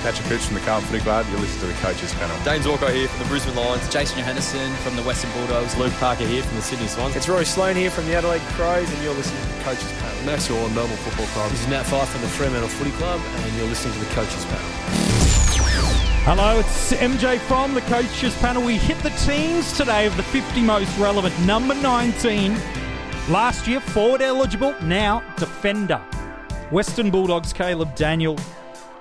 Patrick Cooch from the Carlton Footy Club. You're listening to the Coaches Panel. Dane Zorko here from the Brisbane Lions. Jason Johannisen from the Western Bulldogs. Luke Parker here from the Sydney Swans. It's Roy Sloane here from the Adelaide Crows, and you're listening to the Coaches Panel. Max Gawn, Melbourne Football Club. This is Nat Fyfe from the Fremantle Footy Club, and you're listening to the Coaches Panel. Hello, it's MJ from the Coaches Panel. We hit the teams today of the 50 most relevant. Number 19, last year forward eligible, now defender. Western Bulldogs Caleb Daniel.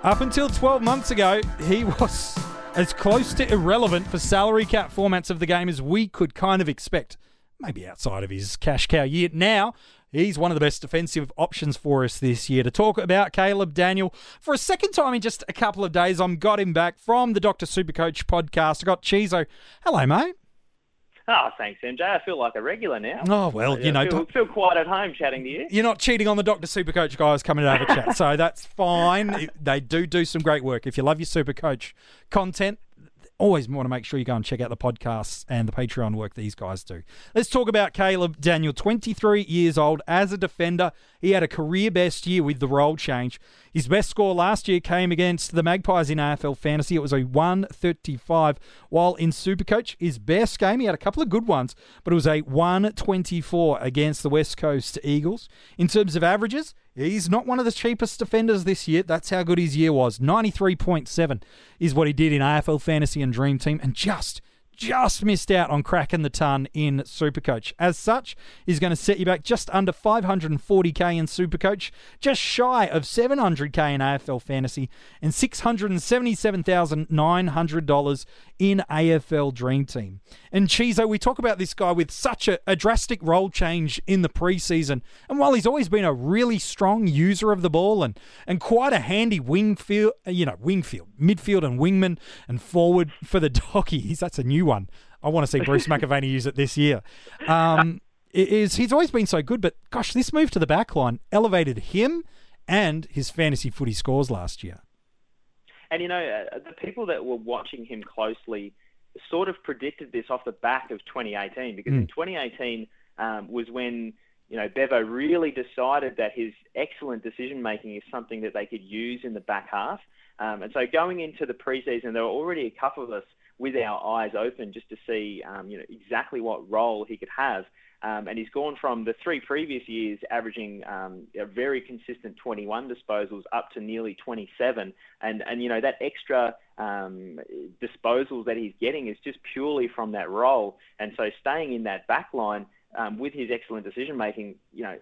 Up until 12 months ago, he was as close to irrelevant for salary cap formats of the game as we could kind of expect. Maybe outside of his cash cow year. Now, he's one of the best defensive options for us this year. To talk about Caleb Daniel, for a second time in just a couple of days, I'm got him back from the Dr. Supercoach podcast. I got Chizo. Hello, mate. Oh, thanks, MJ. I feel like a regular now. Oh, well, you know. I feel, feel quite at home chatting to you. You're not cheating on the Dr. Supercoach guys coming to have a chat, so that's fine. They do do some great work. If you love your Supercoach content, always want to make sure you go and check out the podcasts and the Patreon work these guys do. Let's talk about Caleb Daniel, 23 years old as a defender. He had a career best year with the role change. His best score last year came against the Magpies in AFL Fantasy. It was a 135, while in Supercoach, his best game, he had a couple of good ones, but it was a 124 against the West Coast Eagles. In terms of averages, He's not one of the cheapest defenders this year. That's how good his year was. 93.7 is what he did in AFL Fantasy and Dream Team, and just just missed out on cracking the ton in Supercoach. As such, he's going to set you back just under 540k in Supercoach, just shy of 700k in AFL Fantasy, and $677,900 in AFL Dream Team. And Chizo, we talk about this guy with such a, a drastic role change in the preseason, and while he's always been a really strong user of the ball and and quite a handy wing field, you know, wing field, midfield and wingman and forward for the Doggies, that's a new one. I want to see Bruce McAvaney use it this year. Um, is he's always been so good, but gosh, this move to the back line elevated him and his fantasy footy scores last year. And you know, uh, the people that were watching him closely sort of predicted this off the back of 2018 because mm. in 2018 um, was when you know Bevo really decided that his excellent decision making is something that they could use in the back half. Um, and so going into the preseason, there were already a couple of us with our eyes open just to see um, you know exactly what role he could have. Um, and he's gone from the three previous years averaging um, a very consistent 21 disposals up to nearly 27. And, and you know, that extra um, disposals that he's getting is just purely from that role. And so staying in that back line um, with his excellent decision making, you know,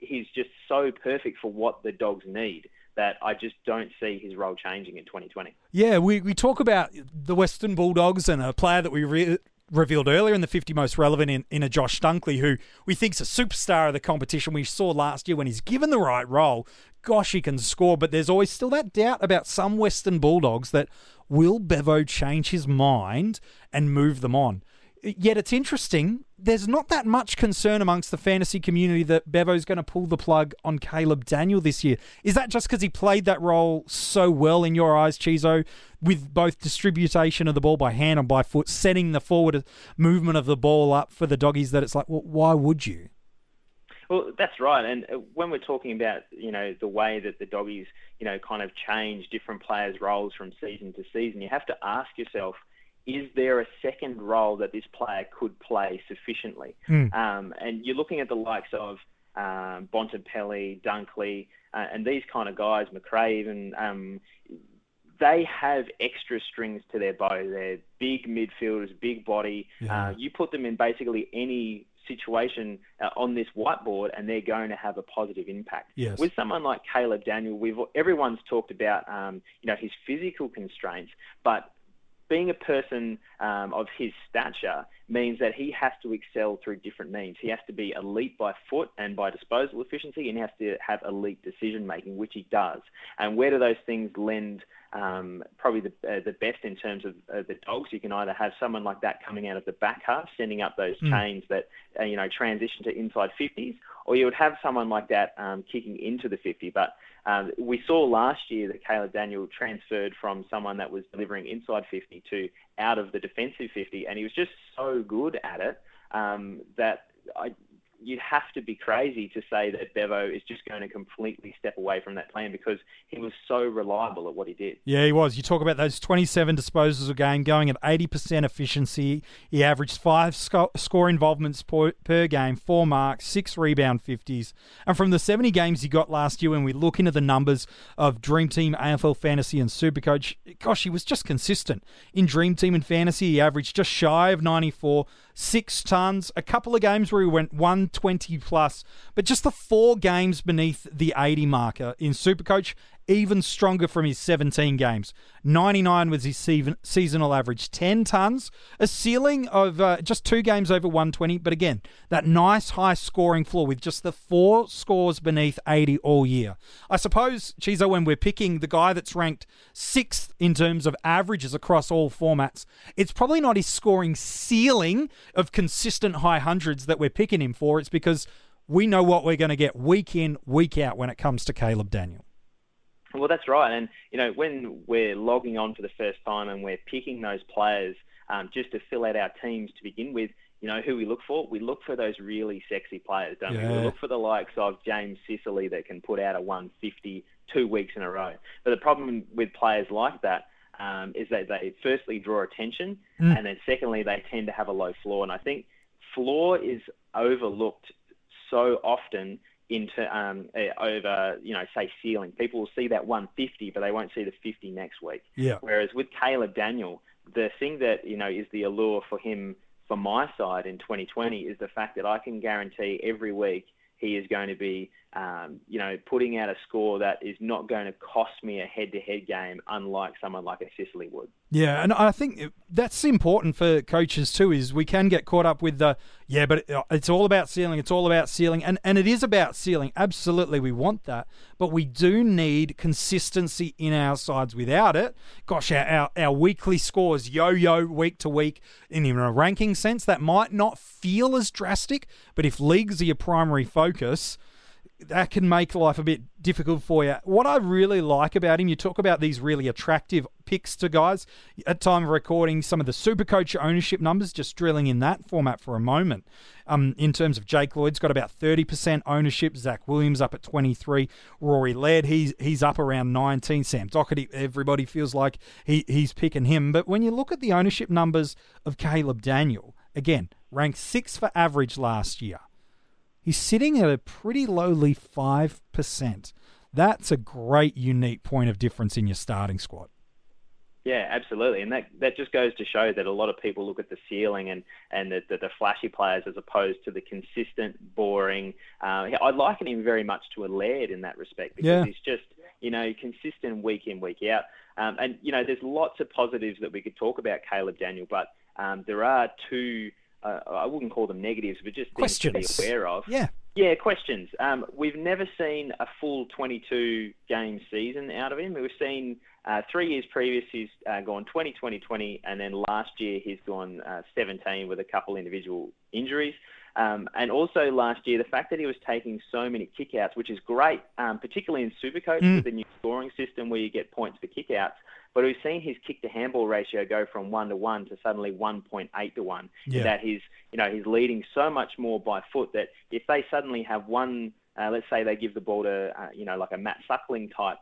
he's just so perfect for what the dogs need that I just don't see his role changing in 2020. Yeah, we, we talk about the Western Bulldogs and a player that we re- revealed earlier in the 50 most relevant in, in a Josh Dunkley, who we think's a superstar of the competition. We saw last year when he's given the right role, gosh, he can score. But there's always still that doubt about some Western Bulldogs that will Bevo change his mind and move them on. Yet it's interesting. There's not that much concern amongst the fantasy community that Bevo's going to pull the plug on Caleb Daniel this year. Is that just because he played that role so well in your eyes, Chizo, with both distribution of the ball by hand and by foot, setting the forward movement of the ball up for the doggies? That it's like, well, why would you? Well, that's right. And uh, when we're talking about, you know, the way that the doggies, you know, kind of change different players' roles from season to season, you have to ask yourself – is there a second role that this player could play sufficiently? Mm. Um, and you're looking at the likes of um, Bontempelli, Dunkley, uh, and these kind of guys, Macrae even, um, they have extra strings to their bow. They're big midfielders, big body. Yeah. Uh, you put them in basically any situation uh, on this whiteboard, and they're going to have a positive impact. Yes. With someone like Caleb Daniel, we've everyone's talked about um, you know his physical constraints, but being a person um, of his stature means that he has to excel through different means. He has to be elite by foot and by disposal efficiency, and he has to have elite decision making, which he does. And where do those things lend um, probably the, uh, the best in terms of uh, the dogs? You can either have someone like that coming out of the back half, sending up those mm. chains that uh, you know transition to inside 50s, or you would have someone like that um, kicking into the 50. But um, we saw last year that Caleb Daniel transferred from someone that was delivering inside 50 to out of the defensive 50, and he was just so good at it um, that I you'd have to be crazy to say that Bevo is just going to completely step away from that plan because he was so reliable at what he did. Yeah, he was. You talk about those 27 disposals a game, going at 80% efficiency. He averaged five sco- score involvements per, per game, four marks, six rebound 50s. And from the 70 games he got last year, when we look into the numbers of Dream Team, AFL Fantasy, and Supercoach, gosh, he was just consistent. In Dream Team and Fantasy, he averaged just shy of 94 six tons, a couple of games where he went 120 plus, but just the four games beneath the 80 marker in Supercoach even stronger from his 17 games. 99 was his seasonal average, 10 tons, a ceiling of uh, just two games over 120. But again, that nice high scoring floor with just the four scores beneath 80 all year. I suppose, Chizo, when we're picking the guy that's ranked sixth in terms of averages across all formats, it's probably not his scoring ceiling of consistent high hundreds that we're picking him for. It's because we know what we're going to get week in, week out when it comes to Caleb Daniel. Well, that's right. And, you know, when we're logging on for the first time and we're picking those players um, just to fill out our teams to begin with, you know, who we look for? We look for those really sexy players, don't yeah. we? We look for the likes of James Sicily that can put out a 150 two weeks in a row. But the problem with players like that um, is that they firstly draw attention, mm. and then secondly, they tend to have a low floor. And I think floor is overlooked so often into um, eh, over, you know, say ceiling. People will see that 150, but they won't see the 50 next week. Yeah. Whereas with Caleb Daniel, the thing that you know is the allure for him for my side in 2020 is the fact that I can guarantee every week he is going to be, um, you know, putting out a score that is not going to cost me a head-to-head game, unlike someone like a Sicily would. Yeah, and I think that's important for coaches too. Is we can get caught up with the yeah, but it's all about ceiling. It's all about ceiling, and and it is about ceiling. Absolutely, we want that, but we do need consistency in our sides. Without it, gosh, our our, our weekly scores yo-yo week to week. In a ranking sense, that might not feel as drastic, but if leagues are your primary focus, that can make life a bit difficult for you. What I really like about him, you talk about these really attractive picks to guys. At time of recording, some of the super coach ownership numbers, just drilling in that format for a moment. Um, in terms of Jake Lloyd's got about 30% ownership. Zac Williams up at 23. Rory Laird, he's he's up around 19. Sam Docherty, everybody feels like he, he's picking him. But when you look at the ownership numbers of Caleb Daniel, again, ranked sixth for average last year. He's sitting at a pretty lowly 5%. That's a great, unique point of difference in your starting squad. Yeah, absolutely, and that that just goes to show that a lot of people look at the ceiling and and the, the, the flashy players as opposed to the consistent, boring. Uh, I liken him very much to a Laird in that respect because yeah. he's just you know consistent week in week out. Um, and you know, there's lots of positives that we could talk about Caleb Daniel, but um, there are two uh, I wouldn't call them negatives, but just questions. things to be aware of. Yeah. Yeah, questions. Um, we've never seen a full 22 game season out of him. We've seen uh, three years previous he's uh, gone 20, 20, 20, and then last year he's gone uh, 17 with a couple individual injuries. Um, and also last year, the fact that he was taking so many kickouts, which is great, um, particularly in Supercoach mm. with the new scoring system where you get points for kickouts. But we've seen his kick to handball ratio go from one to one to suddenly 1.8 to one. Yeah. That he's, you know, he's leading so much more by foot that if they suddenly have one, uh, let's say they give the ball to, uh, you know, like a Matt Suckling type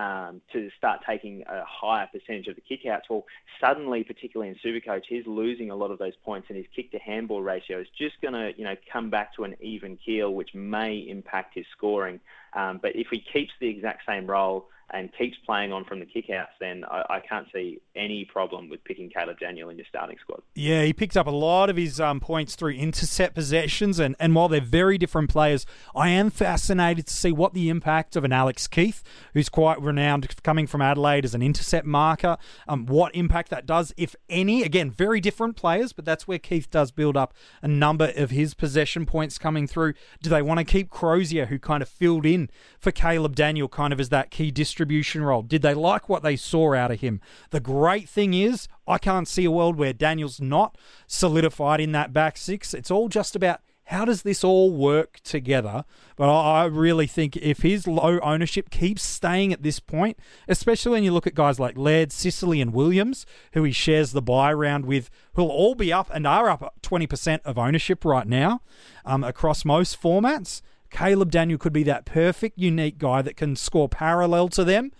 um, to start taking a higher percentage of the kickouts. Well, suddenly, particularly in Supercoach, he's losing a lot of those points, and his kick to handball ratio is just going to, you know, come back to an even keel, which may impact his scoring. Um, but if he keeps the exact same role and keeps playing on from the kickouts, then I, I, can't see any problem with picking Caleb Daniel in your starting squad. Yeah, he picked up a lot of his um, points through intercept possessions, and, and while they're very different players, I am fascinated to see what the impact of an Alex Keath, who's quite renowned coming from Adelaide as an intercept marker, um, what impact that does, if any. Again, very different players, but that's where Keath does build up a number of his possession points coming through. Do they want to keep Crozier, who kind of filled in for Caleb Daniel, kind of as that key distributor? Distribution role? Did they like what they saw out of him? The great thing is, I can't see a world where Daniel's not solidified in that back six. It's all just about how does this all work together? But I really think if his low ownership keeps staying at this point, especially when you look at guys like Laird, Sicily, and Williams, who he shares the bye round with, who'll all be up and are up 20% of ownership right now um, across most formats. Caleb Daniel could be that perfect, unique guy that can score parallel to them,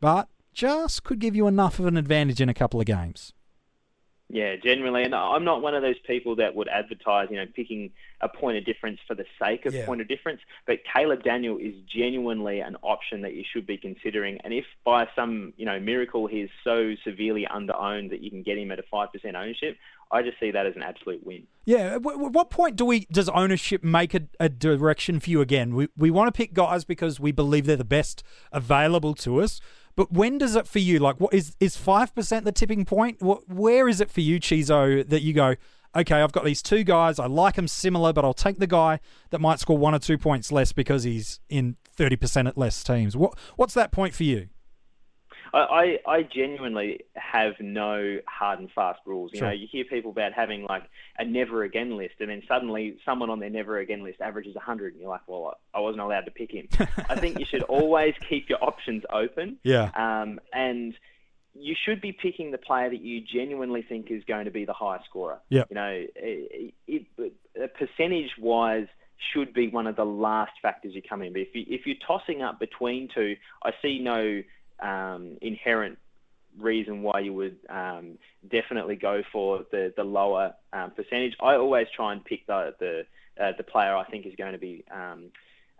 but just could give you enough of an advantage in a couple of games. Yeah, genuinely, and I'm not one of those people that would advertise, you know, picking a point of difference for the sake of Yeah. point of difference. But Caleb Daniel is genuinely an option that you should be considering. And if by some, you know, miracle he's so severely under-owned that you can get him at a five percent ownership, I just see that as an absolute win. Yeah, at what point do we does ownership make a, a direction for you again? We we want to pick guys because we believe they're the best available to us. But when does it for you? Like, what is is five percent the tipping point? What, where is it for you, Chizo, that you go? Okay, I've got these two guys. I like them similar, but I'll take the guy that might score one or two points less because he's in thirty percent at less teams. What what's that point for you? I, I, I genuinely have no hard and fast rules. You Sure. know, you hear people about having like a never again list, and then suddenly someone on their never again list averages 100, and you're like, well, I wasn't allowed to pick him. I think you should always keep your options open. Yeah. Um, and you should be picking the player that you genuinely think is going to be the highest scorer. Yeah. You know, it, it, percentage wise should be one of the last factors you come in. But if, you, if you're tossing up between two, I see no um, inherent reason why you would um, definitely go for the, the lower um, percentage. I always try and pick the the, uh, the player I think is going to be um,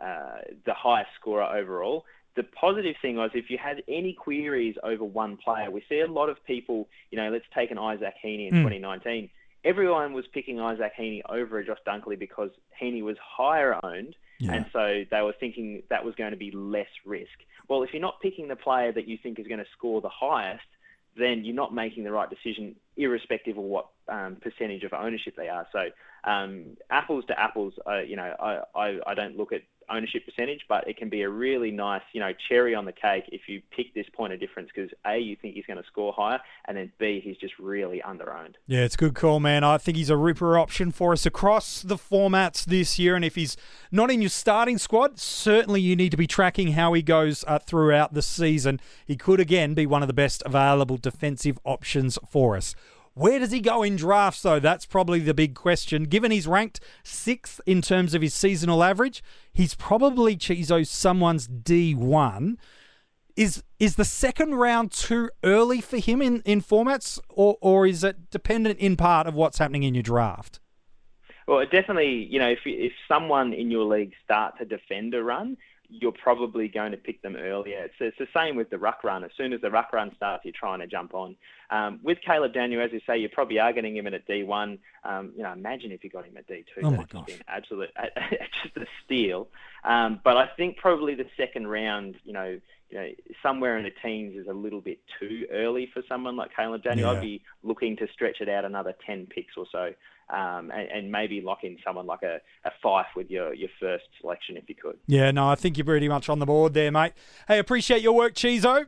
uh, the highest scorer overall. The positive thing was if you had any queries over one player, we see a lot of people, you know, let's take an Isaac Heeney in Mm. 2019. Everyone was picking Isaac Heeney over a Josh Dunkley because Heeney was higher owned, Yeah. and so they were thinking that was going to be less risk. Well, if you're not picking the player that you think is going to score the highest, then you're not making the right decision, irrespective of what um, percentage of ownership they are. So, um, apples to apples, uh, you know, I, I, I don't look at ownership percentage, but it can be a really nice, you know, cherry on the cake if you pick this point of difference because A, you think he's going to score higher, and then B, he's just really underowned. Yeah, it's a good call, man. I think he's a ripper option for us across the formats this year. And if he's not in your starting squad, certainly you need to be tracking how he goes uh, throughout the season. He could, again, be one of the best available defensive options for us. Where does he go in drafts, though? That's probably the big question. Given he's ranked sixth in terms of his seasonal average, he's probably Chizo someone's D1 is is the second round too early for him in, in formats, or or is it dependent in part of what's happening in your draft? Well, definitely, you know, if if someone in your league starts to defend a defender run, you're probably going to pick them earlier. It's, it's the same with the ruck run. As soon as the ruck run starts, you're trying to jump on. Um, with Caleb Daniel, as you say, you probably are getting him in at D1. Um, you know, imagine if you got him at D2. Oh my That'd just be gosh. an absolute, just a steal. Um, but I think probably the second round, you know, you know, somewhere in the teens is a little bit too early for someone like Caleb Daniel. Yeah. I'd be looking to stretch it out another 10 picks or so, um, and, and maybe lock in someone like a, a Fyfe with your, your first selection if you could. Yeah, no, I think you're pretty much on the board there, mate. Hey, appreciate your work, Chizo.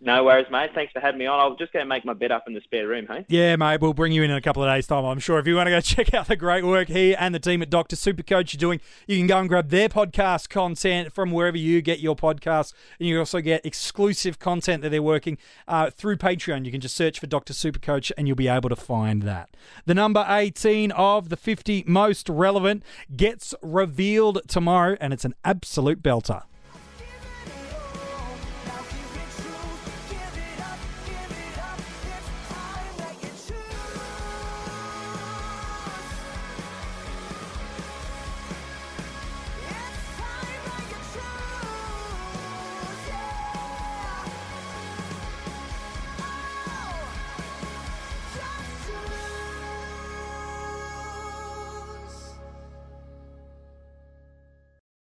No worries, mate. Thanks for having me on. I'll just go make my bed up in the spare room, hey? Yeah, mate, we'll bring you in in a couple of days' time, I'm sure. If you want to go check out the great work he and the team at Dr. Supercoach are doing, you can go and grab their podcast content from wherever you get your podcasts. And you also get exclusive content that they're working uh, through Patreon. You can just search for Dr. Supercoach and you'll be able to find that. The number 18 of the 50 most relevant gets revealed tomorrow, and it's an absolute belter.